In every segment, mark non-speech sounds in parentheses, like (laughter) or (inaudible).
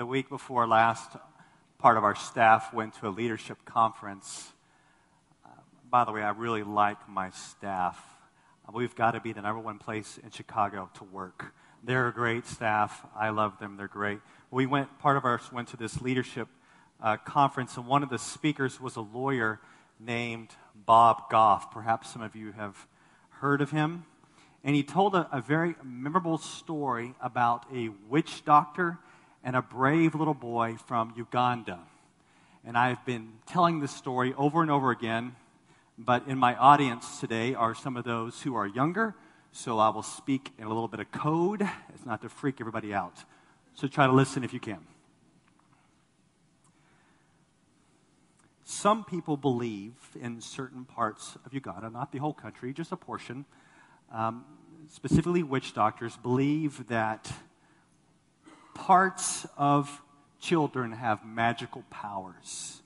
the week before last, part of our staff went to a leadership conference. Uh, by the way, I really like my staff. We've got to be the number one place in Chicago to work. They're a great staff. I love them. They're great. We went, part of us went to this leadership uh, conference, and one of the speakers was a lawyer named Bob Goff. Perhaps some of you have heard of him. And he told a, a very memorable story about a witch doctor and a brave little boy from Uganda. And I've been telling this story over and over again, but in my audience today are some of those who are younger, so I will speak in a little bit of code. It's not to freak everybody out. So try to listen if you can. Some people believe in certain parts of Uganda, not the whole country, just a portion, um, specifically witch doctors, believe that parts of children have magical powers.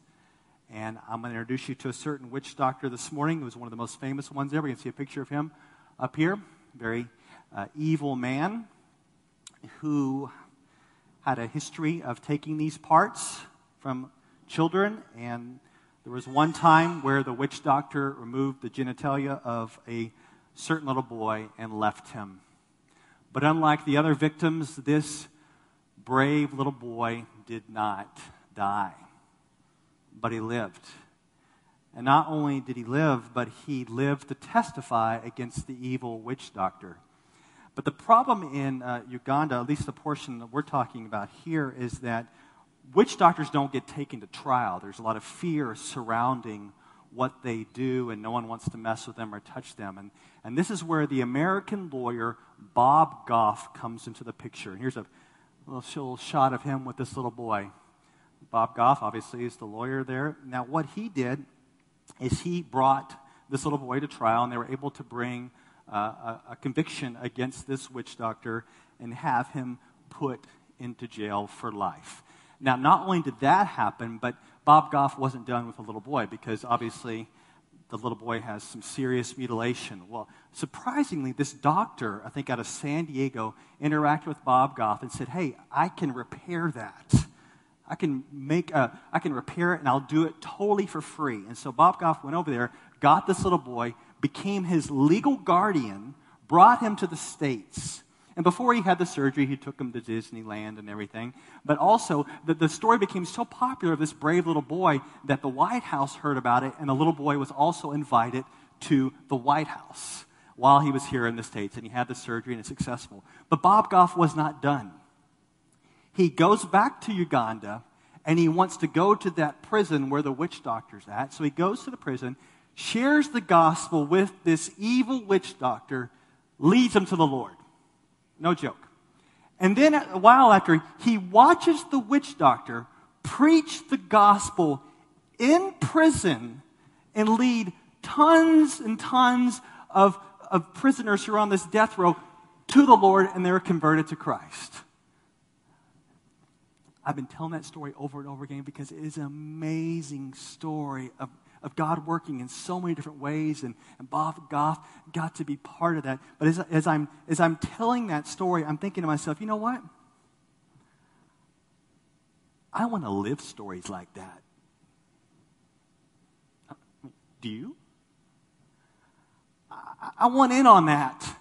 And I'm going to introduce you to a certain witch doctor this morning who was one of the most famous ones ever. You can see a picture of him up here. Very uh, evil man who had a history of taking these parts from children. And there was one time where the witch doctor removed the genitalia of a certain little boy and left him. But unlike the other victims, this brave little boy did not die, but he lived. And not only did he live, but he lived to testify against the evil witch doctor. But the problem in uh, Uganda, at least the portion that we're talking about here, is that witch doctors don't get taken to trial. There's a lot of fear surrounding what they do, and no one wants to mess with them or touch them. And, and this is where the American lawyer Bob Goff comes into the picture. And here's a little shot of him with this little boy. Bob Goff, obviously, is the lawyer there. Now, what he did is he brought this little boy to trial, and they were able to bring uh, a, a conviction against this witch doctor and have him put into jail for life. Now, not only did that happen, but Bob Goff wasn't done with the little boy because obviously the little boy has some serious mutilation. Well, surprisingly, this doctor, I think out of San Diego, interacted with Bob Goff and said, Hey, I can repair that. I can make a, I can repair it and I'll do it totally for free. And so Bob Goff went over there, got this little boy, became his legal guardian, brought him to the States. And before he had the surgery, he took him to Disneyland and everything. But also, the, the story became so popular of this brave little boy that the White House heard about it, and the little boy was also invited to the White House while he was here in the States, and he had the surgery and it's successful. But Bob Goff was not done. He goes back to Uganda, and he wants to go to that prison where the witch doctor's at. So he goes to the prison, shares the gospel with this evil witch doctor, leads him to the Lord. No joke. And then a while after, he watches the witch doctor preach the gospel in prison and lead tons and tons of, of prisoners who are on this death row to the Lord, and they're converted to Christ. I've been telling that story over and over again because it is an amazing story of of God working in so many different ways, and, and Bob Goff got to be part of that. But as, as, I'm, as I'm telling that story, I'm thinking to myself, you know what? I want to live stories like that. Do you? I, I want in on that.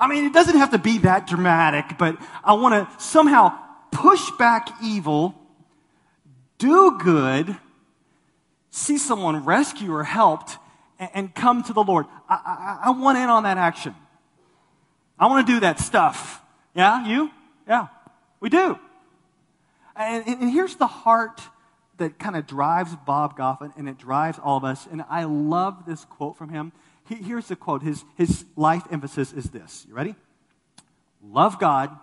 I mean, it doesn't have to be that dramatic, but I want to somehow push back evil, do good, see someone rescued or helped and, and come to the Lord. I, I, I want in on that action. I want to do that stuff. Yeah, you? Yeah, we do. And, and here's the heart that kind of drives Bob Goffin and it drives all of us. And I love this quote from him. He, here's the quote. His, his life emphasis is this. You ready? Love God,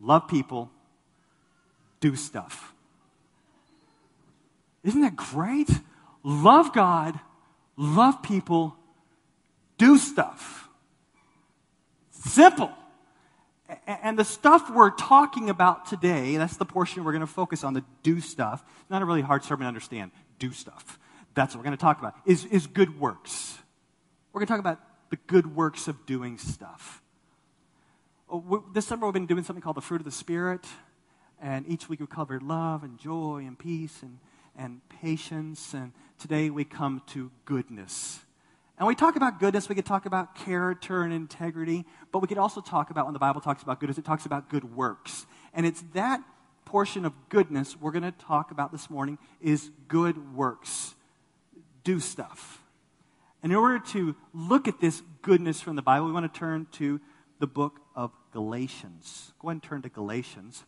love people, do stuff. Isn't that great? Love God, love people, do stuff. Simple. And the stuff we're talking about today, that's the portion we're going to focus on, the do stuff. Not a really hard sermon to understand. Do stuff. That's what we're going to talk about, is, is good works. We're going to talk about the good works of doing stuff. Oh, this summer we've been doing something called the fruit of the Spirit. And each week we covered love and joy and peace and, and patience. And today we come to goodness. And we talk about goodness, we could talk about character and integrity, but we could also talk about when the Bible talks about goodness, it talks about good works. And it's that portion of goodness we're going to talk about this morning is good works. Do stuff. And in order to look at this goodness from the Bible, we want to turn to the book of Galatians. Go ahead and turn to Galatians.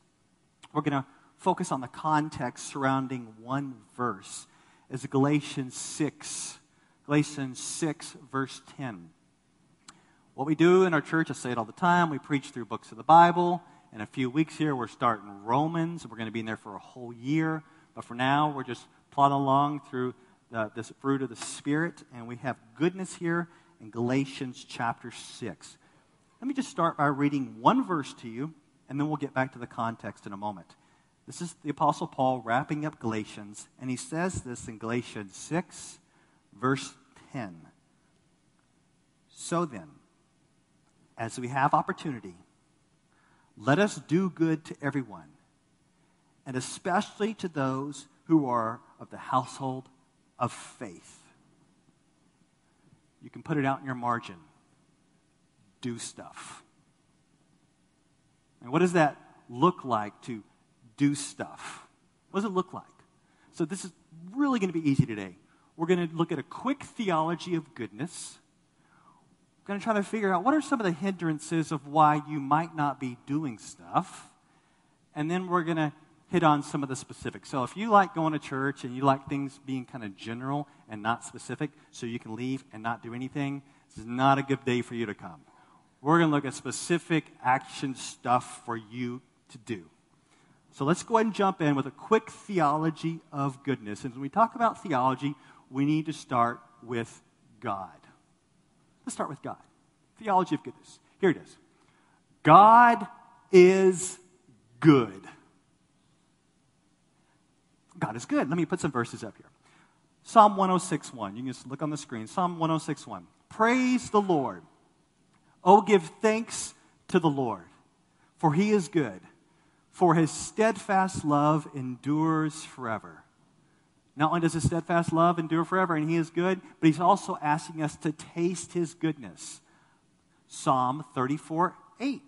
We're going to focus on the context surrounding one verse is Galatians 6 Galatians 6, verse 10. What we do in our church, I say it all the time, we preach through books of the Bible. In a few weeks here, we're starting Romans. We're going to be in there for a whole year. But for now, we're just plodding along through the, this fruit of the Spirit. And we have goodness here in Galatians chapter 6. Let me just start by reading one verse to you, and then we'll get back to the context in a moment. This is the Apostle Paul wrapping up Galatians, and he says this in Galatians 6, verse 10. So then, as we have opportunity, let us do good to everyone, and especially to those who are of the household of faith. You can put it out in your margin. Do stuff. And what does that look like to do stuff? What does it look like? So, this is really going to be easy today. We're going to look at a quick theology of goodness. We're going to try to figure out what are some of the hindrances of why you might not be doing stuff. And then we're going to hit on some of the specifics. So if you like going to church and you like things being kind of general and not specific, so you can leave and not do anything, this is not a good day for you to come. We're going to look at specific action stuff for you to do. So let's go ahead and jump in with a quick theology of goodness. And when we talk about theology, we need to start with God. Let's start with God. Theology of goodness. Here it is God is good. God is good. Let me put some verses up here. Psalm 106.1. You can just look on the screen. Psalm 106.1. Praise the Lord. Oh, give thanks to the Lord, for he is good, for his steadfast love endures forever. Not only does his steadfast love endure forever and he is good, but he's also asking us to taste his goodness. Psalm 34 8.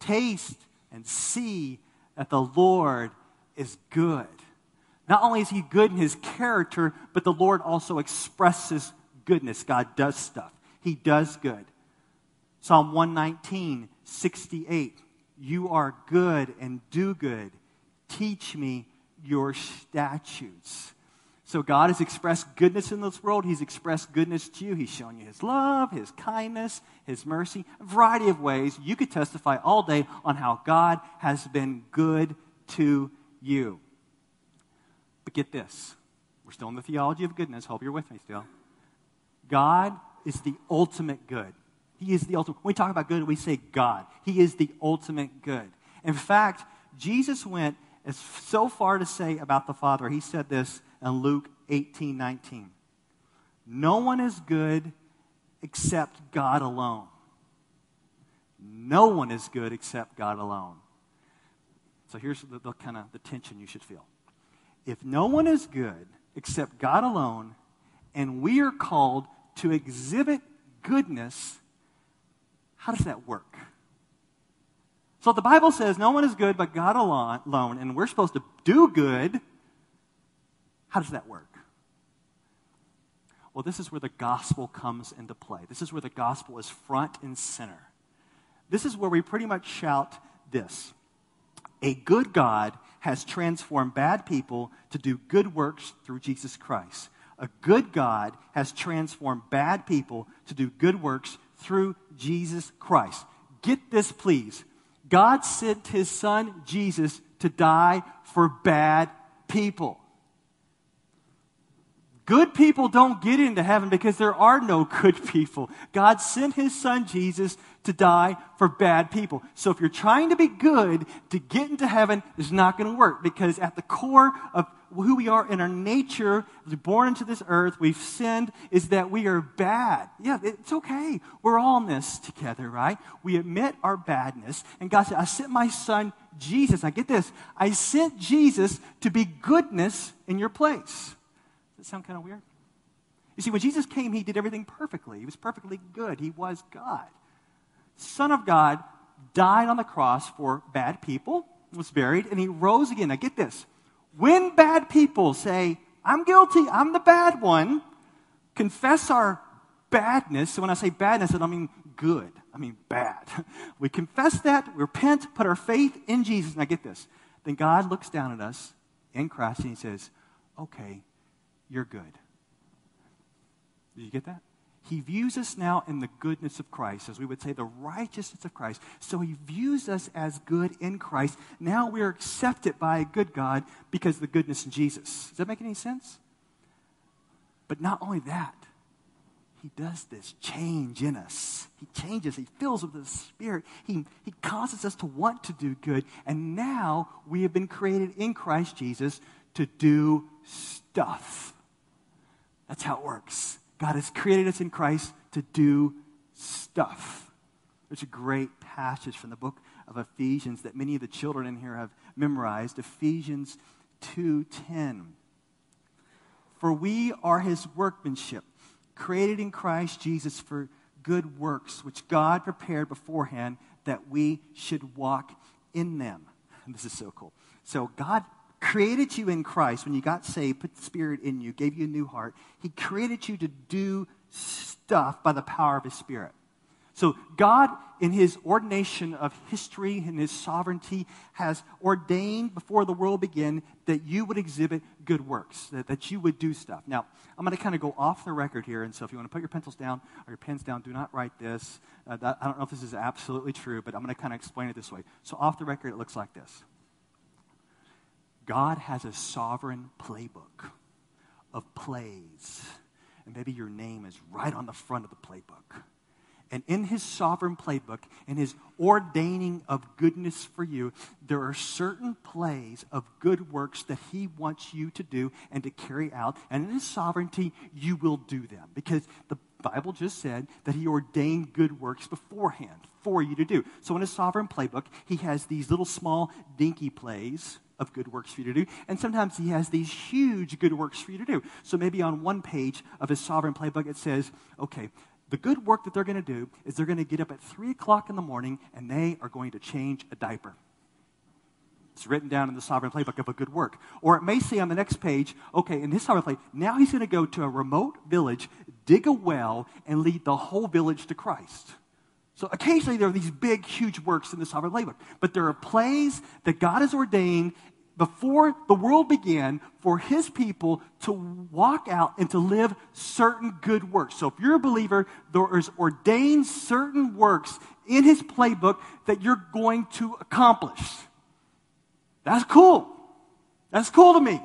Taste and see that the Lord is good. Not only is he good in his character, but the Lord also expresses goodness. God does stuff, he does good. Psalm 119 68. You are good and do good. Teach me your statutes. So God has expressed goodness in this world. He's expressed goodness to you. He's shown you his love, his kindness, his mercy, a variety of ways. You could testify all day on how God has been good to you. But get this. We're still in the theology of goodness. Hope you're with me still. God is the ultimate good. He is the ultimate. When we talk about good, we say God. He is the ultimate good. In fact, Jesus went is so far to say about the Father. He said this in Luke 18 19. No one is good except God alone. No one is good except God alone. So here's the, the kind of the tension you should feel. If no one is good except God alone, and we are called to exhibit goodness, how does that work? So the Bible says no one is good but God alone, and we're supposed to do good. How does that work? Well, this is where the gospel comes into play. This is where the gospel is front and center. This is where we pretty much shout this A good God has transformed bad people to do good works through Jesus Christ. A good God has transformed bad people to do good works through Jesus Christ. Get this, please. God sent his son Jesus to die for bad people. Good people don't get into heaven because there are no good (laughs) people. God sent his son Jesus to die for bad people. So if you're trying to be good to get into heaven, it's not going to work because at the core of who we are in our nature, born into this earth, we've sinned, is that we are bad. Yeah, it's okay. We're all in this together, right? We admit our badness. And God said, I sent my son Jesus. Now get this. I sent Jesus to be goodness in your place. Does that sound kind of weird? You see, when Jesus came, he did everything perfectly. He was perfectly good. He was God. Son of God died on the cross for bad people, was buried, and he rose again. Now get this. When bad people say, I'm guilty, I'm the bad one, confess our badness. So when I say badness, I don't mean good, I mean bad. (laughs) We confess that, repent, put our faith in Jesus. Now get this. Then God looks down at us in Christ and he says, Okay, you're good. Did you get that? He views us now in the goodness of Christ, as we would say, the righteousness of Christ. So he views us as good in Christ. Now we are accepted by a good God because of the goodness in Jesus. Does that make any sense? But not only that, he does this change in us. He changes, he fills with the Spirit. He, he causes us to want to do good. And now we have been created in Christ Jesus to do stuff. That's how it works. God has created us in Christ to do stuff. There's a great passage from the book of Ephesians that many of the children in here have memorized, Ephesians 2:10. For we are his workmanship, created in Christ Jesus for good works, which God prepared beforehand that we should walk in them. And (laughs) this is so cool. So God created you in Christ when you got saved, put the Spirit in you, gave you a new heart. He created you to do stuff by the power of His Spirit. So, God, in His ordination of history and His sovereignty, has ordained before the world began that you would exhibit good works, that, that you would do stuff. Now, I'm going to kind of go off the record here, and so if you want to put your pencils down or your pens down, do not write this. Uh, that, I don't know if this is absolutely true, but I'm going to kind of explain it this way. So, off the record, it looks like this God has a sovereign playbook of plays. And maybe your name is right on the front of the playbook. And in his sovereign playbook, in his ordaining of goodness for you, there are certain plays of good works that he wants you to do and to carry out. And in his sovereignty, you will do them. Because the Bible just said that he ordained good works beforehand for you to do. So in his sovereign playbook, he has these little small dinky plays of good works for you to do. And sometimes he has these huge good works for you to do. So maybe on one page of his sovereign playbook, it says, okay, the good work that they're going to do is they're going to get up at 3 o'clock in the morning and they are going to change a diaper. It's written down in the sovereign playbook of a good work. Or it may say on the next page, okay, in his sovereign play, now he's going to go to a remote village, dig a well, and lead the whole village to Christ. So occasionally there are these big, huge works in the sovereign playbook. But there are plays that God has ordained before the world began for his people to walk out and to live certain good works. So if you're a believer, there is ordained certain works in his playbook that you're going to accomplish. That's cool. That's cool to me.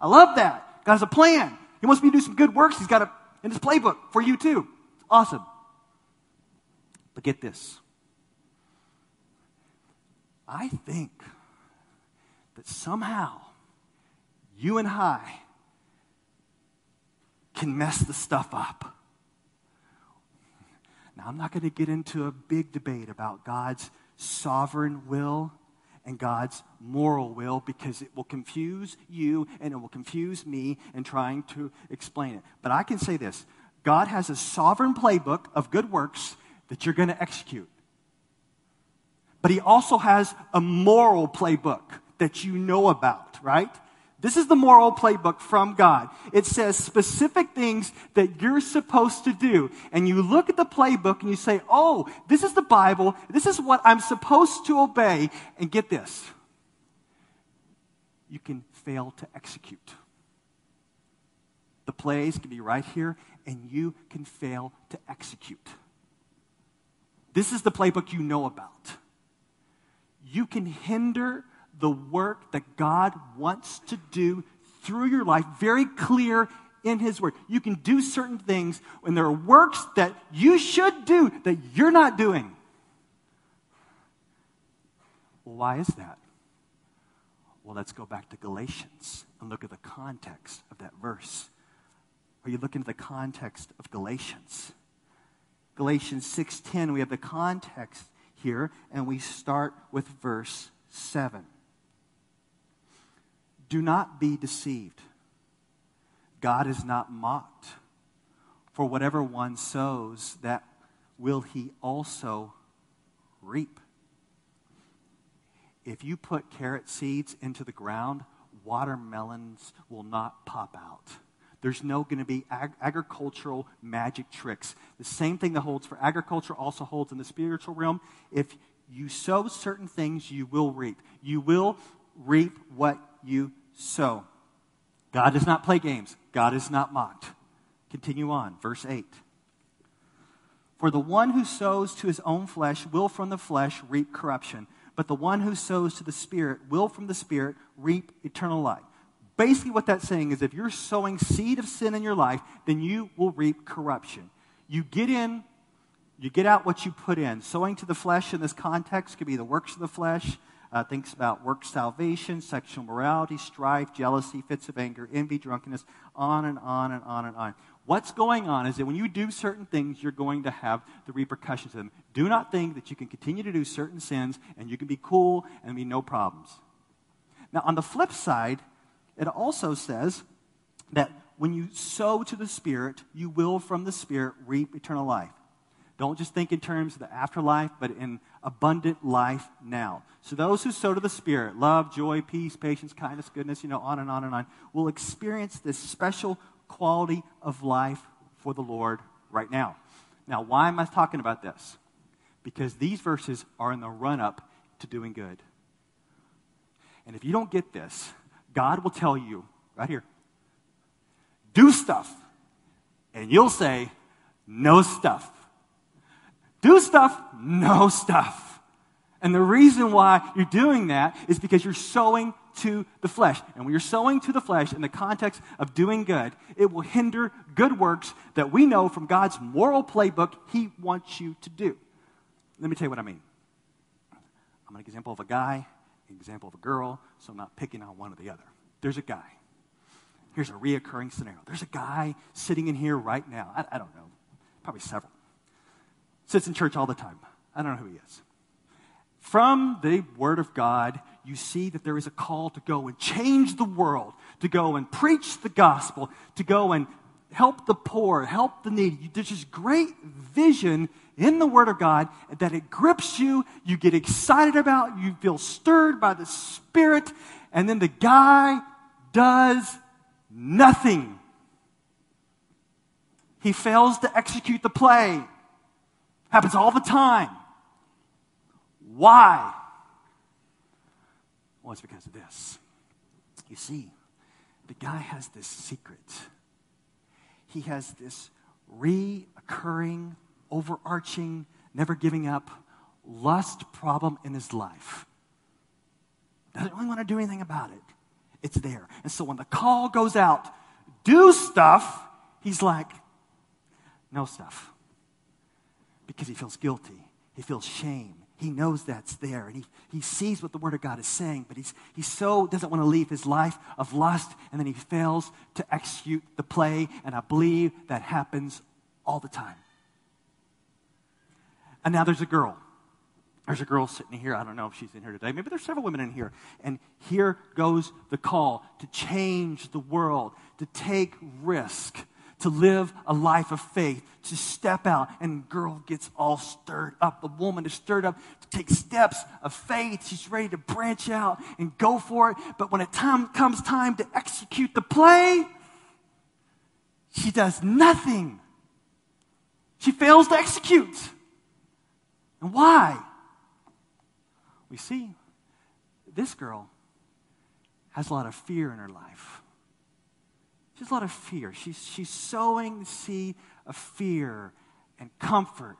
I love that. God has a plan. He wants me to do some good works. He's got it in his playbook for you too. Awesome. But get this. I think that somehow you and I can mess the stuff up. Now, I'm not going to get into a big debate about God's sovereign will and God's moral will because it will confuse you and it will confuse me in trying to explain it. But I can say this God has a sovereign playbook of good works that you're going to execute. But He also has a moral playbook that you know about, right? This is the moral playbook from God. It says specific things that you're supposed to do. And you look at the playbook and you say, oh, this is the Bible. This is what I'm supposed to obey. And get this you can fail to execute. The plays can be right here, and you can fail to execute. This is the playbook you know about. You can hinder the work that God wants to do through your life, very clear in His Word. You can do certain things when there are works that you should do that you're not doing. Well, why is that? Well, let's go back to Galatians and look at the context of that verse. Are you looking at the context of Galatians? Galatians 6:10, we have the context here and we start with verse 7. Do not be deceived. God is not mocked. For whatever one sows, that will he also reap. If you put carrot seeds into the ground, watermelons will not pop out. There's no going to be ag- agricultural magic tricks. The same thing that holds for agriculture also holds in the spiritual realm. If you sow certain things, you will reap. You will reap what you sow. God does not play games, God is not mocked. Continue on, verse 8. For the one who sows to his own flesh will from the flesh reap corruption, but the one who sows to the Spirit will from the Spirit reap eternal life. Basically, what that's saying is if you're sowing seed of sin in your life, then you will reap corruption. You get in, you get out what you put in. Sowing to the flesh in this context could be the works of the flesh, uh, thinks about work salvation, sexual morality, strife, jealousy, fits of anger, envy, drunkenness, on and on and on and on. What's going on is that when you do certain things, you're going to have the repercussions of them. Do not think that you can continue to do certain sins and you can be cool and be no problems. Now, on the flip side, it also says that when you sow to the Spirit, you will from the Spirit reap eternal life. Don't just think in terms of the afterlife, but in abundant life now. So those who sow to the Spirit, love, joy, peace, patience, kindness, goodness, you know, on and on and on, will experience this special quality of life for the Lord right now. Now, why am I talking about this? Because these verses are in the run up to doing good. And if you don't get this, God will tell you right here do stuff. And you'll say, no stuff. Do stuff, no stuff. And the reason why you're doing that is because you're sowing to the flesh. And when you're sowing to the flesh in the context of doing good, it will hinder good works that we know from God's moral playbook He wants you to do. Let me tell you what I mean. I'm an example of a guy, an example of a girl, so I'm not picking on one or the other. There's a guy. Here's a reoccurring scenario. There's a guy sitting in here right now. I, I don't know, probably several sits in church all the time. I don't know who he is. From the Word of God, you see that there is a call to go and change the world, to go and preach the gospel, to go and help the poor, help the needy. There's this great vision in the Word of God that it grips you, you get excited about, you feel stirred by the Spirit, and then the guy does nothing. He fails to execute the play. Happens all the time. Why? Well, it's because of this. You see, the guy has this secret. He has this reoccurring, overarching, never giving up lust problem in his life. Doesn't really want to do anything about it. It's there. And so when the call goes out, do stuff, he's like, no stuff because he feels guilty. He feels shame. He knows that's there. And he, he sees what the Word of God is saying, but he's, he so doesn't want to leave his life of lust, and then he fails to execute the play. And I believe that happens all the time. And now there's a girl. There's a girl sitting here. I don't know if she's in here today. Maybe there's several women in here. And here goes the call to change the world, to take risk, to live a life of faith, to step out. And girl gets all stirred up. The woman is stirred up to take steps of faith. She's ready to branch out and go for it. But when it time comes time to execute the play, she does nothing. She fails to execute. And why? We see this girl has a lot of fear in her life. Has a lot of fear. She's, she's sowing the seed of fear and comfort.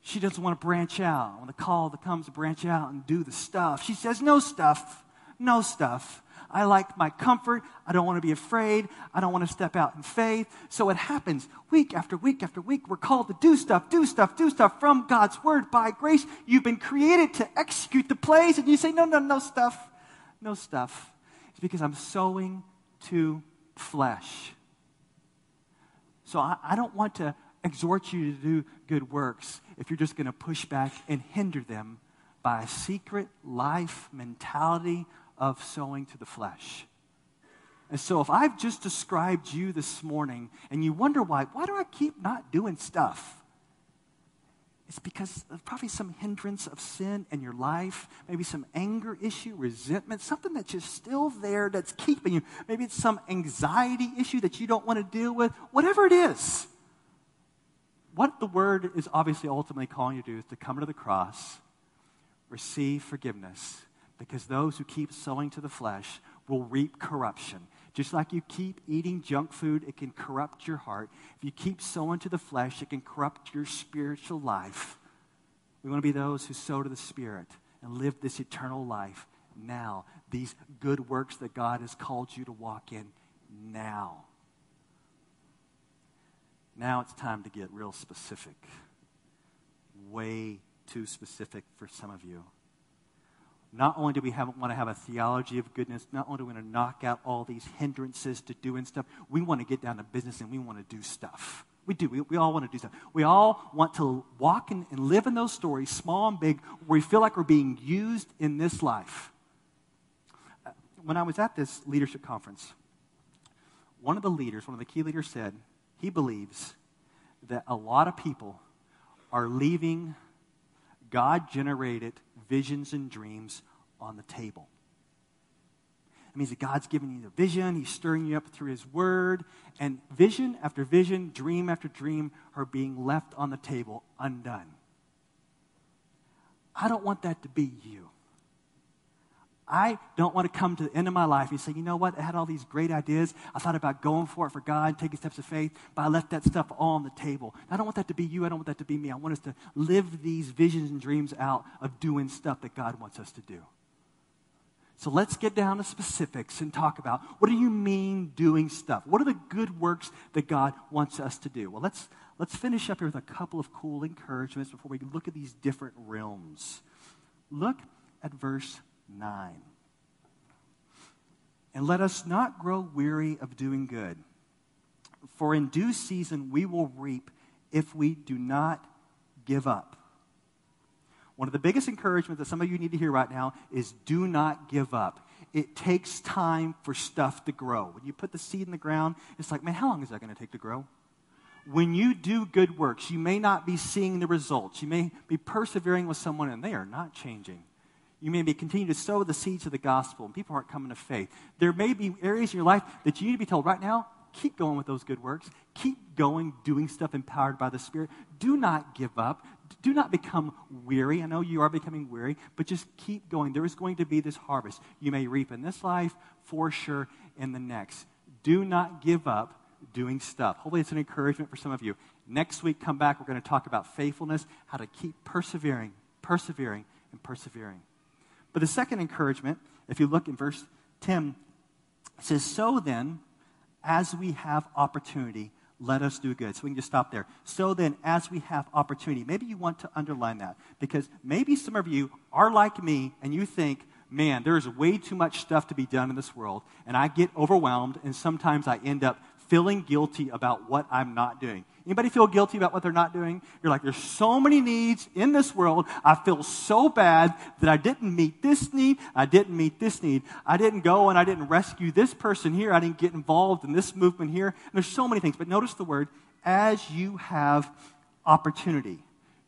She doesn't want to branch out. When the call that comes to branch out and do the stuff, she says, No stuff, no stuff. I like my comfort. I don't want to be afraid. I don't want to step out in faith. So it happens week after week after week. We're called to do stuff, do stuff, do stuff from God's word by grace. You've been created to execute the plays, and you say, No, no, no stuff. no stuff. It's because I'm sowing to flesh. So I, I don't want to exhort you to do good works if you're just going to push back and hinder them by a secret life mentality of sowing to the flesh. And so, if I've just described you this morning and you wonder why, why do I keep not doing stuff? It's because there's probably some hindrance of sin in your life, maybe some anger issue, resentment, something that's just still there that's keeping you. Maybe it's some anxiety issue that you don't want to deal with, whatever it is. What the word is obviously ultimately calling you to do is to come to the cross, receive forgiveness, because those who keep sowing to the flesh will reap corruption. Just like you keep eating junk food, it can corrupt your heart. If you keep sowing to the flesh, it can corrupt your spiritual life. We want to be those who sow to the Spirit and live this eternal life now. These good works that God has called you to walk in now. Now it's time to get real specific. Way too specific for some of you. Not only do we have, want to have a theology of goodness, not only do we want to knock out all these hindrances to doing stuff, we want to get down to business and we want to do stuff. We do. We, we all want to do stuff. We all want to walk in, and live in those stories, small and big, where we feel like we're being used in this life. Uh, when I was at this leadership conference, one of the leaders, one of the key leaders said, he believes that a lot of people are leaving God generated visions and dreams on the table. It means that God's giving you the vision, He's stirring you up through His Word, and vision after vision, dream after dream are being left on the table undone. I don't want that to be you. I don't want to come to the end of my life and say, you know what? I had all these great ideas. I thought about going for it for God, taking steps of faith, but I left that stuff all on the table. I don't want that to be you. I don't want that to be me. I want us to live these visions and dreams out of doing stuff that God wants us to do. So let's get down to specifics and talk about what do you mean doing stuff? What are the good works that God wants us to do? Well, let's, let's finish up here with a couple of cool encouragements before we look at these different realms. Look at verse 9. And let us not grow weary of doing good, for in due season we will reap if we do not give up. One of the biggest encouragements that some of you need to hear right now is do not give up. It takes time for stuff to grow. When you put the seed in the ground, it's like, man, how long is that going to take to grow? When you do good works, you may not be seeing the results. You may be persevering with someone and they are not changing. You may be continue to sow the seeds of the gospel and people aren't coming to faith. There may be areas in your life that you need to be told right now, keep going with those good works. Keep going, doing stuff empowered by the Spirit. Do not give up. Do not become weary. I know you are becoming weary, but just keep going. There is going to be this harvest. You may reap in this life, for sure, in the next. Do not give up doing stuff. Hopefully, it's an encouragement for some of you. Next week, come back. We're going to talk about faithfulness, how to keep persevering, persevering, and persevering. But the second encouragement, if you look in verse 10, says, So then, as we have opportunity, let us do good. So we can just stop there. So then, as we have opportunity, maybe you want to underline that because maybe some of you are like me and you think, man, there is way too much stuff to be done in this world, and I get overwhelmed, and sometimes I end up feeling guilty about what I'm not doing. Anybody feel guilty about what they're not doing? You're like, there's so many needs in this world. I feel so bad that I didn't meet this need. I didn't meet this need. I didn't go and I didn't rescue this person here. I didn't get involved in this movement here. And there's so many things. But notice the word, as you have opportunity.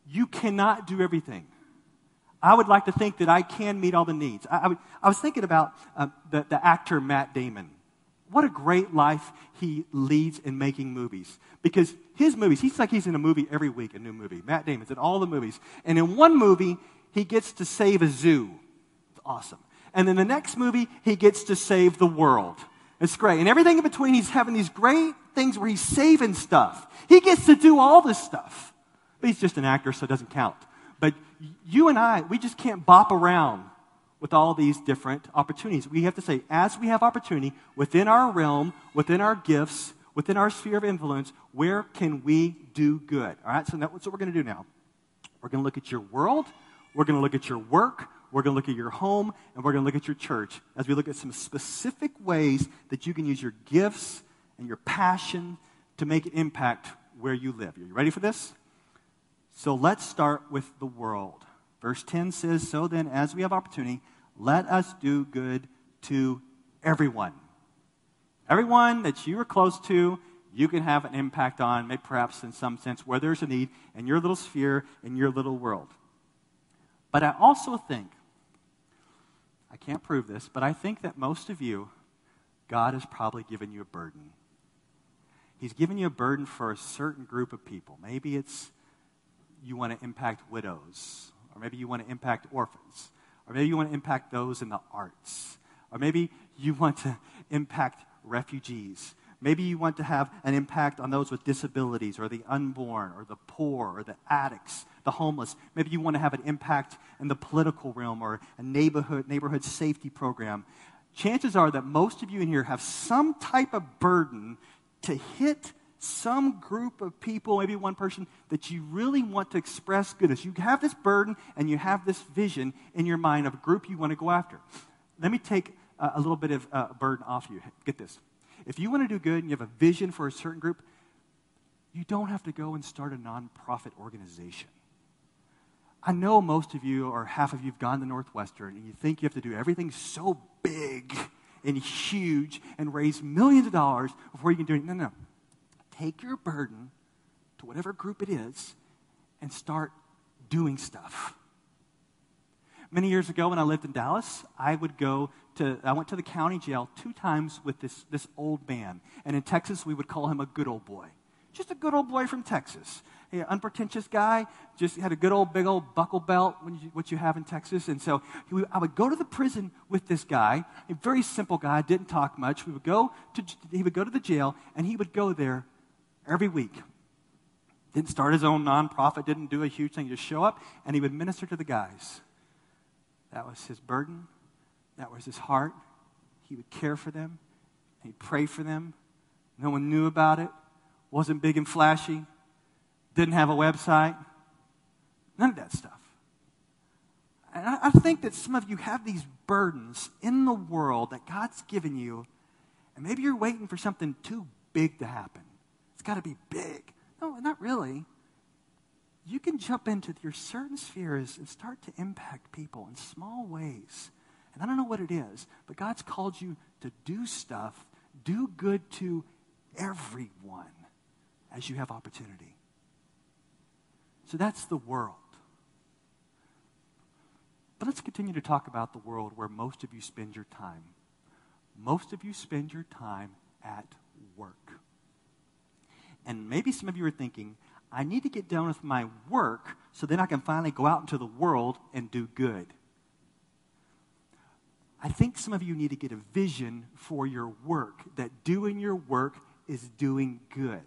You cannot do everything. I would like to think that I can meet all the needs. I, I, I was thinking about uh, the, the actor Matt Damon. What a great life he leads in making movies. Because his movies, he's like he's in a movie every week, a new movie. Matt Damon's in all the movies. And in one movie, he gets to save a zoo. It's awesome. And in the next movie, he gets to save the world. It's great. And everything in between, he's having these great things where he's saving stuff. He gets to do all this stuff. But he's just an actor, so it doesn't count. But you and I, we just can't bop around with all these different opportunities. We have to say, as we have opportunity within our realm, within our gifts, within our sphere of influence, where can we do good? All right, so that's what we're going to do now. We're going to look at your world, we're going to look at your work, we're going to look at your home, and we're going to look at your church as we look at some specific ways that you can use your gifts and your passion to make an impact where you live. Are you ready for this? So let's start with the world. Verse 10 says, So then, as we have opportunity, let us do good to everyone. Everyone that you are close to, you can have an impact on, maybe perhaps in some sense, where there's a need in your little sphere, in your little world. But I also think, I can't prove this, but I think that most of you, God has probably given you a burden. He's given you a burden for a certain group of people. Maybe it's you want to impact widows, or maybe you want to impact orphans, or maybe you want to impact those in the arts, or maybe you want to impact refugees. Maybe you want to have an impact on those with disabilities, or the unborn, or the poor, or the addicts, the homeless. Maybe you want to have an impact in the political realm or a neighborhood, neighborhood safety program. Chances are that most of you in here have some type of burden to hit some group of people, maybe one person, that you really want to express goodness. You have this burden and you have this vision in your mind of a group you want to go after. Let me take a, a little bit of uh, burden off you. Get this. If you want to do good and you have a vision for a certain group, you don't have to go and start a nonprofit organization. I know most of you, or half of you, have gone to Northwestern and you think you have to do everything so big and huge and raise millions of dollars before you can do it. No, no. Take your burden to whatever group it is and start doing stuff. Many years ago, when I lived in Dallas, I would go to, I went to the county jail two times with this, this old man. And in Texas, we would call him a good old boy. Just a good old boy from Texas. Hey, unpretentious guy, just had a good old, big old buckle belt, what you have in Texas. And so would, I would go to the prison with this guy, a very simple guy, didn't talk much. We would go to, he would go to the jail, and he would go there every week. Didn't start his own nonprofit, didn't do a huge thing, just show up, and he would minister to the guys. That was his burden, that was his heart. He would care for them, he'd pray for them. No one knew about it, wasn't big and flashy, didn't have a website, none of that stuff. And I, I think that some of you have these burdens in the world that God's given you, and maybe you're waiting for something too big to happen got to be big. No, not really. You can jump into your certain spheres and start to impact people in small ways. And I don't know what it is, but God's called you to do stuff, do good to everyone as you have opportunity. So that's the world. But let's continue to talk about the world where most of you spend your time. Most of you spend your time at work. And maybe some of you are thinking, I need to get done with my work so then I can finally go out into the world and do good. I think some of you need to get a vision for your work, that doing your work is doing good.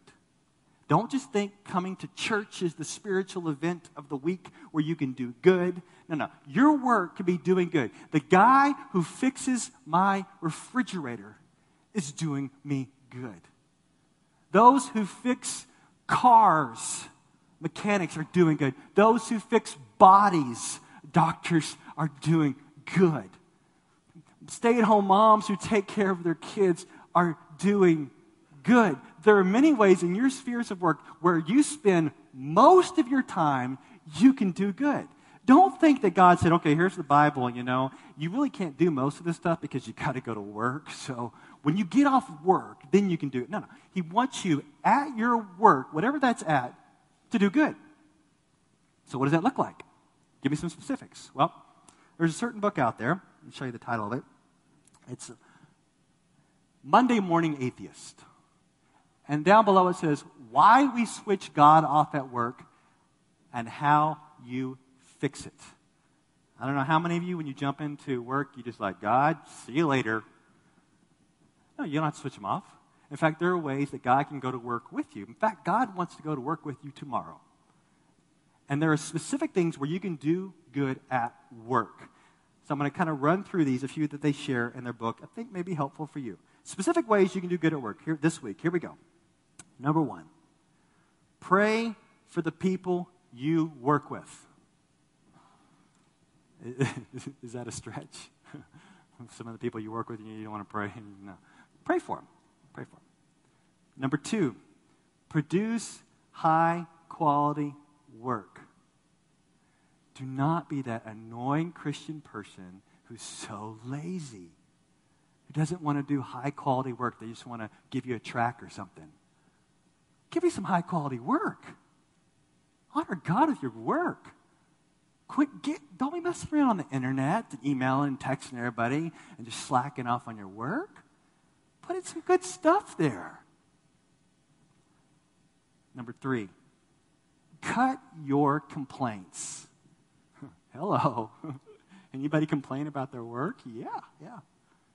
Don't just think coming to church is the spiritual event of the week where you can do good. No, no. Your work can be doing good. The guy who fixes my refrigerator is doing me good. Those who fix cars, mechanics, are doing good. Those who fix bodies, doctors, are doing good. Stay at home moms who take care of their kids are doing good. There are many ways in your spheres of work where you spend most of your time, you can do good. Don't think that God said, okay, here's the Bible, you know, you really can't do most of this stuff because you got to go to work. So when you get off work, then you can do it. No, no. He wants you at your work, whatever that's at, to do good. So, what does that look like? Give me some specifics. Well, there's a certain book out there. Let me show you the title of it. It's Monday Morning Atheist. And down below it says, Why We Switch God Off at Work and How You Fix It. I don't know how many of you, when you jump into work, you just like, God, see you later. No, you don't have to switch them off. In fact, there are ways that God can go to work with you. In fact, God wants to go to work with you tomorrow. And there are specific things where you can do good at work. So I'm going to kind of run through these, a few that they share in their book, I think may be helpful for you. Specific ways you can do good at work here this week. Here we go. Number one, pray for the people you work with. (laughs) Is that a stretch? (laughs) Some of the people you work with, you don't want to pray. (laughs) No. Pray for them. Pray for them. Number two, produce high quality work. Do not be that annoying Christian person who's so lazy, who doesn't want to do high quality work. They just want to give you a track or something. Give me some high quality work. Honor God with your work. Quit get don't be messing around on the internet emailing and texting everybody and just slacking off on your work. In some good stuff there. Number three, cut your complaints. (laughs) Hello. (laughs) Anybody complain about their work? Yeah, yeah.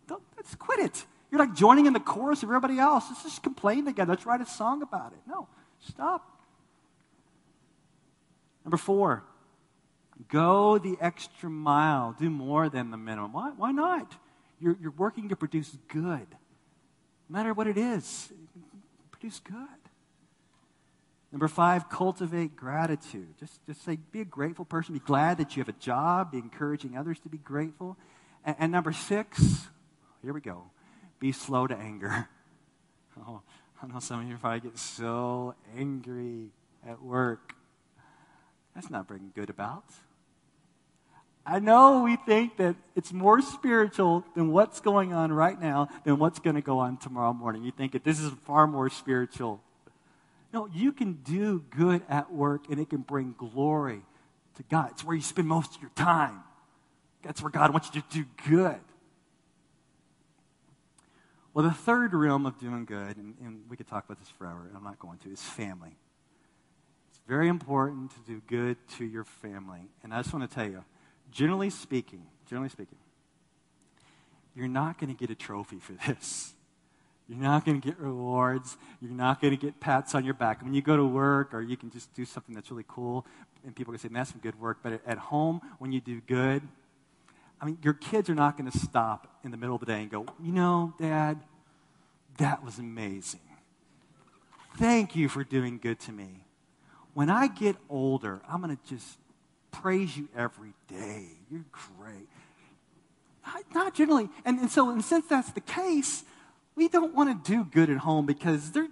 Don't, let's quit it. You're like joining in the chorus of everybody else. Let's just complain together. Let's write a song about it. No, stop. Number four, go the extra mile. Do more than the minimum. Why, why not? You're, you're working to produce good. Matter what it is, produce good. Number five, cultivate gratitude. Just, just say, be a grateful person. Be glad that you have a job. Be encouraging others to be grateful. And, and number six, here we go, be slow to anger. (laughs) Oh, I know some of you probably get so angry at work. That's not bringing good about. I know we think that it's more spiritual than what's going on right now than what's going to go on tomorrow morning. You think that this is far more spiritual no, you can do good at work and it can bring glory to God. It's where you spend most of your time. That's where God wants you to do good. Well, the third realm of doing good, and, and we could talk about this forever, and I'm not going to, is family. It's very important to do good to your family. And I just want to tell you, generally speaking, generally speaking, you're not going to get a trophy for this. You're not going to get rewards. You're not going to get pats on your back. When you go to work, or you can just do something that's really cool, and people can say, that's some good work. But at home, when you do good, I mean, your kids are not going to stop in the middle of the day and go, you know, Dad, that was amazing. Thank you for doing good to me. When I get older, I'm going to just praise you every day. You're great. Not, not generally. And, and so, and since that's the case, we don't want to do good at home because they're,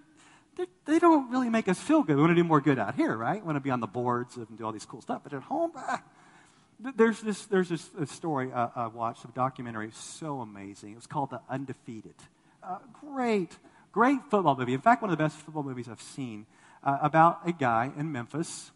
they're, they do not really make us feel good. We want to do more good out here, right? We want to be on the boards and do all these cool stuff. But at home, ah, there's this, there's this story uh, I watched, a documentary, so amazing. It was called The Undefeated. Uh, great, great football movie. In fact, one of the best football movies I've seen uh, about a guy in Memphis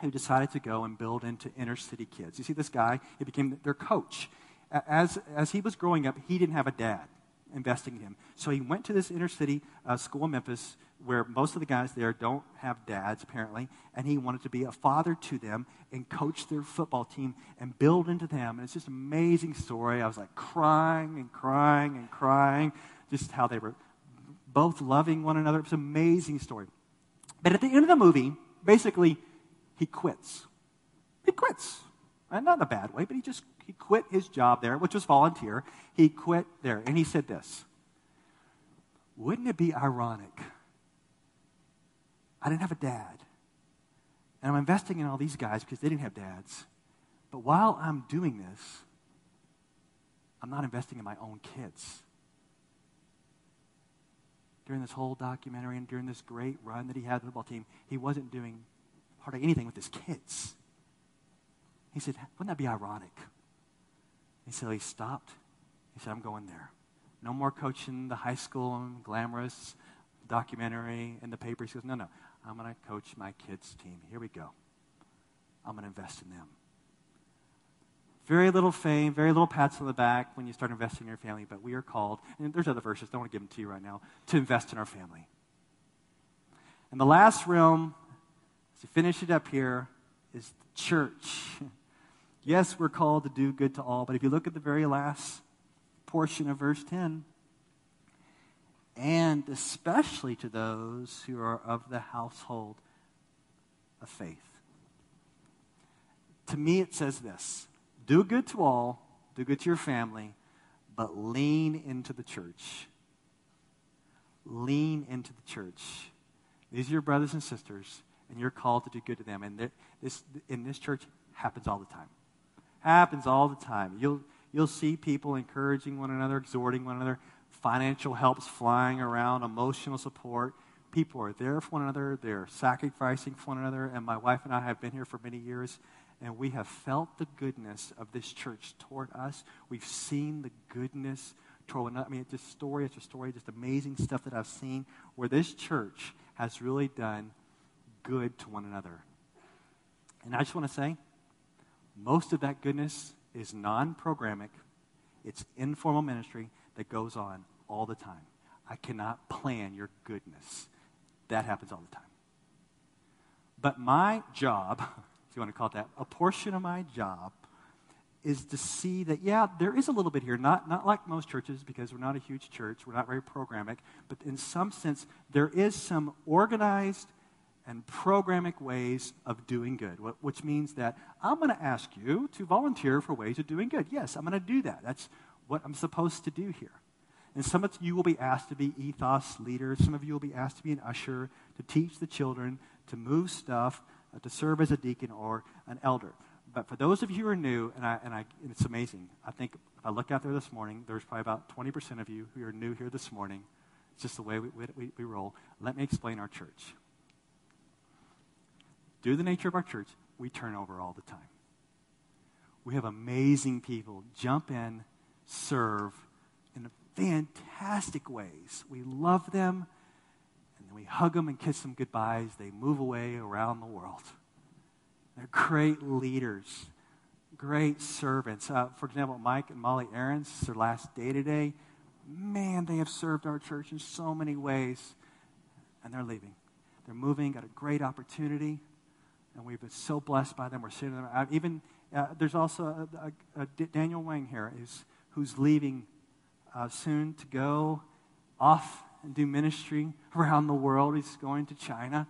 who decided to go and build into inner city kids. You see, this guy, he became their coach. As, as he was growing up, he didn't have a dad investing in him. So he went to this inner city uh, school in Memphis where most of the guys there don't have dads, apparently, and he wanted to be a father to them and coach their football team and build into them. And it's just an amazing story. I was like crying and crying and crying, just how they were both loving one another. It's an amazing story. But at the end of the movie, basically, he quits. He quits. And not in a bad way, but he just he quit his job there, which was volunteer. He quit there. And he said this Wouldn't it be ironic? I didn't have a dad. And I'm investing in all these guys because they didn't have dads. But while I'm doing this, I'm not investing in my own kids. During this whole documentary and during this great run that he had with the football team, he wasn't doing anything with his kids. He said, Wouldn't that be ironic? He said, oh, He stopped. He said, I'm going there. No more coaching the high school um, glamorous documentary in the papers. He goes, No, no. I'm going to coach my kids' team. Here we go. I'm going to invest in them. Very little fame, very little pats on the back when you start investing in your family, but we are called, and there's other verses, don't want to give them to you right now, to invest in our family. And the last realm, to finish it up here, is the church. (laughs) Yes, we're called to do good to all, but if you look at the very last portion of verse 10, and especially to those who are of the household of faith. To me, it says this do good to all, do good to your family, but lean into the church. Lean into the church. These are your brothers and sisters, and you're called to do good to them. And this, in this church happens all the time. Happens all the time. You'll, you'll see people encouraging one another, exhorting one another, financial helps flying around, emotional support. People are there for one another, they're sacrificing for one another. And my wife and I have been here for many years, and we have felt the goodness of this church toward us. We've seen the goodness toward another. I mean, it's just story after story, just amazing stuff that I've seen where this church has really done good to one another. And I just want to say, most of that goodness is non programmatic, it's informal ministry that goes on all the time. I cannot plan your goodness. That happens all the time. But my job, (laughs) if you want to call it that, a portion of my job is to see that, yeah, there is a little bit here, not, not like most churches, because we're not a huge church, we're not very programmatic, but in some sense, there is some organized and programmatic ways of doing good, which means that I'm going to ask you to volunteer for ways of doing good. Yes, I'm going to do that. That's what I'm supposed to do here. And some of you will be asked to be ethos leaders. Some of you will be asked to be an usher, to teach the children, to move stuff, uh, to serve as a deacon or an elder. But for those of you who are new, and, I, and, I, and it's amazing, I think if I look out there this morning, there's probably about 20% of you who are new here this morning. It's just the way we, we, we roll. Let me explain our church. Due to the nature of our church, we turn over all the time. We have amazing people jump in, serve in fantastic ways. We love them, and then we hug them and kiss them goodbyes. They move away around the world. They're great leaders, great servants. Uh, for example, Mike and Molly Aarons, their last day today. Man, they have served our church in so many ways, and they're leaving. They're moving, got a great opportunity and we've been so blessed by them. We're sitting there. Even uh, there's also Daniel Wang here is, who's leaving uh, soon to go off and do ministry (laughs) around the world. He's going to China.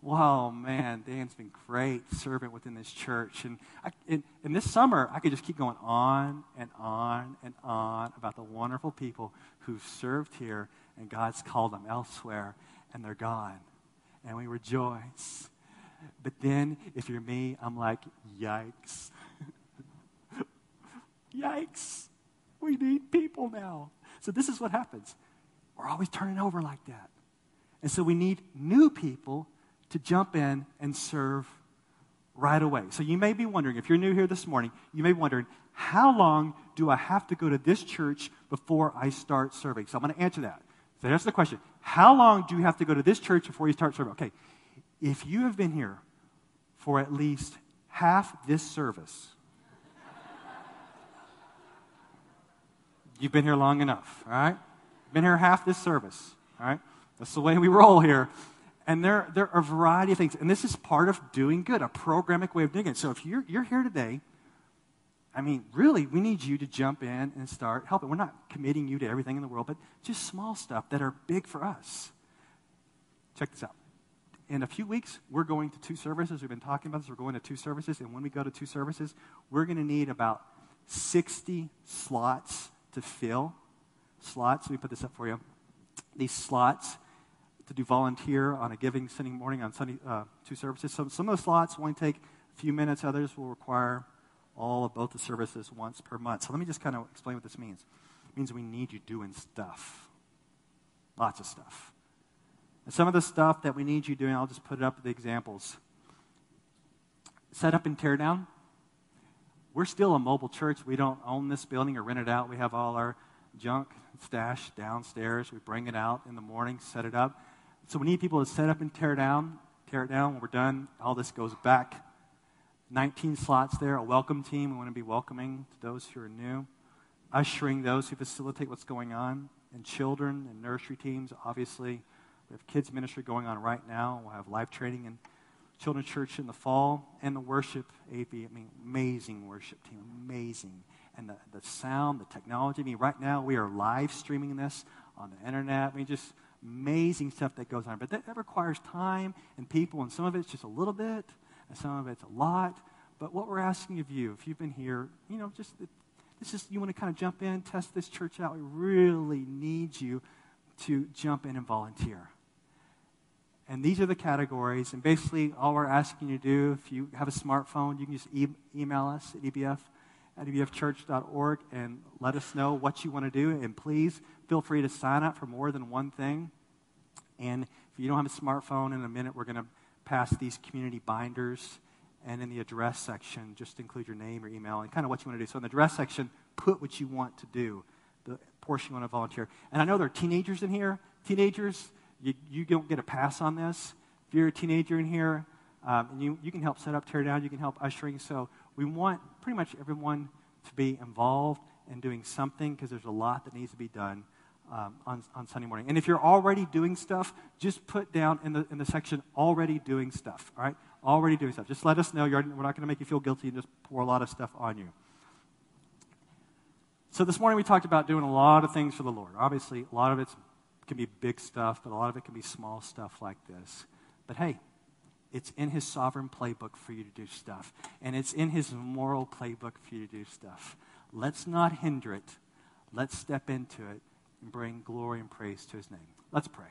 Wow, man, Dan's been great servant within this church. And, I, in, in this summer, I could just keep going on and on and on about the wonderful people who've served here and God's called them elsewhere and they're gone. And we rejoice but then, if you're me, I'm like, yikes. (laughs) yikes. We need people now. So, this is what happens. We're always turning over like that. And so, we need new people to jump in and serve right away. So, you may be wondering, if you're new here this morning, you may be wondering, how long do I have to go to this church before I start serving? So, I'm going to answer that. So, that's the question. How long do you have to go to this church before you start serving? Okay, if you have been here for at least half this service, you've been here long enough, all right? Been here half this service, all right? That's the way we roll here. And there, there are a variety of things. And this is part of doing good, a programmatic way of doing it. So if you're, you're here today, I mean, really, we need you to jump in and start helping. We're not committing you to everything in the world, but just small stuff that are big for us. Check this out in a few weeks, we're going to two services. We've been talking about this. We're going to two services. And when we go to two services, we're going to need about 60 slots to fill. Slots, let me put this up for you. These slots to do volunteer on a giving Sunday morning on Sunday, uh, two services. So some of the slots only take a few minutes, others will require all of both the services once per month. So let me just kind of explain what this means. It means we need you doing stuff, lots of stuff. And some of the stuff that we need you doing, I'll just put it up with examples. Set up and tear down. We're still a mobile church. We don't own this building or rent it out. We have all our junk stashed downstairs. We bring it out in the morning, set it up. So we need people to set up and tear down. Tear it down. When we're done, all this goes back. 19 slots there, a welcome team. We want to be welcoming to those who are new. Ushering those who facilitate what's going on. And children and nursery teams, obviously we have kids ministry going on right now. We'll have live training and children's church in the fall and the worship AV. I mean, amazing worship team, amazing. And the, the sound, the technology. I mean, right now we are live streaming this on the internet. I mean, just amazing stuff that goes on. But that, that requires time and people, and some of it's just a little bit, and some of it's a lot. But what we're asking of you, if you've been here, you know, just this is you want to kind of jump in, test this church out. We really need you to jump in and volunteer. And these are the categories. And basically, all we're asking you to do, if you have a smartphone, you can just e- email us at EBF at ebfchurch.org and let us know what you want to do. And please feel free to sign up for more than one thing. And if you don't have a smartphone, in a minute we're going to pass these community binders. And in the address section, just include your name or email and kind of what you want to do. So in the address section, put what you want to do, the portion you want to volunteer. And I know there are teenagers in here. Teenagers, you, you don't get a pass on this. If you're a teenager in here, um, and you, you can help set up, tear down, you can help ushering. So we want pretty much everyone to be involved in doing something because there's a lot that needs to be done um, on, on Sunday morning. And if you're already doing stuff, just put down in the, in the section already doing stuff, all right? Already doing stuff. Just let us know. You're, we're not going to make you feel guilty and just pour a lot of stuff on you. So this morning we talked about doing a lot of things for the Lord. Obviously, a lot of it can be big stuff, but a lot of it can be small stuff like this. But hey, it's in his sovereign playbook for you to do stuff. And it's in his moral playbook for you to do stuff. Let's not hinder it. Let's step into it and bring glory and praise to his name. Let's pray.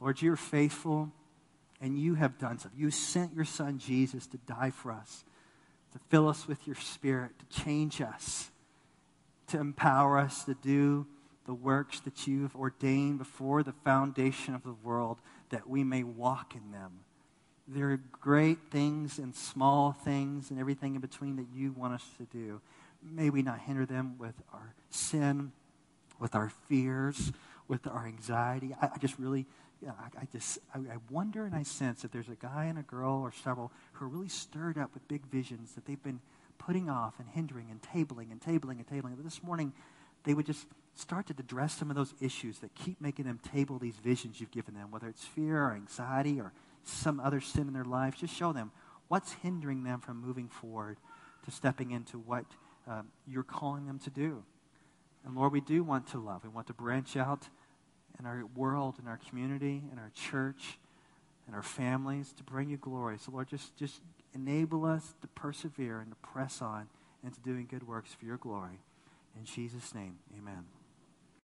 Lord, you're faithful and you have done so. You sent your son Jesus to die for us, to fill us with your spirit, to change us, to empower us to do the works that you've ordained before the foundation of the world that we may walk in them. There are great things and small things and everything in between that you want us to do. May we not hinder them with our sin, with our fears, with our anxiety. I, I just really, yeah, I, I just, I, I wonder and I sense that there's a guy and a girl or several who are really stirred up with big visions that they've been putting off and hindering and tabling and tabling and tabling. But this morning, they would just start to address some of those issues that keep making them table these visions you've given them, whether it's fear or anxiety or some other sin in their lives. Just show them what's hindering them from moving forward to stepping into what um, you're calling them to do. And Lord, we do want to love. We want to branch out in our world, in our community, in our church, in our families to bring you glory. So, Lord, just, just enable us to persevere and to press on into doing good works for your glory. In Jesus' name, amen.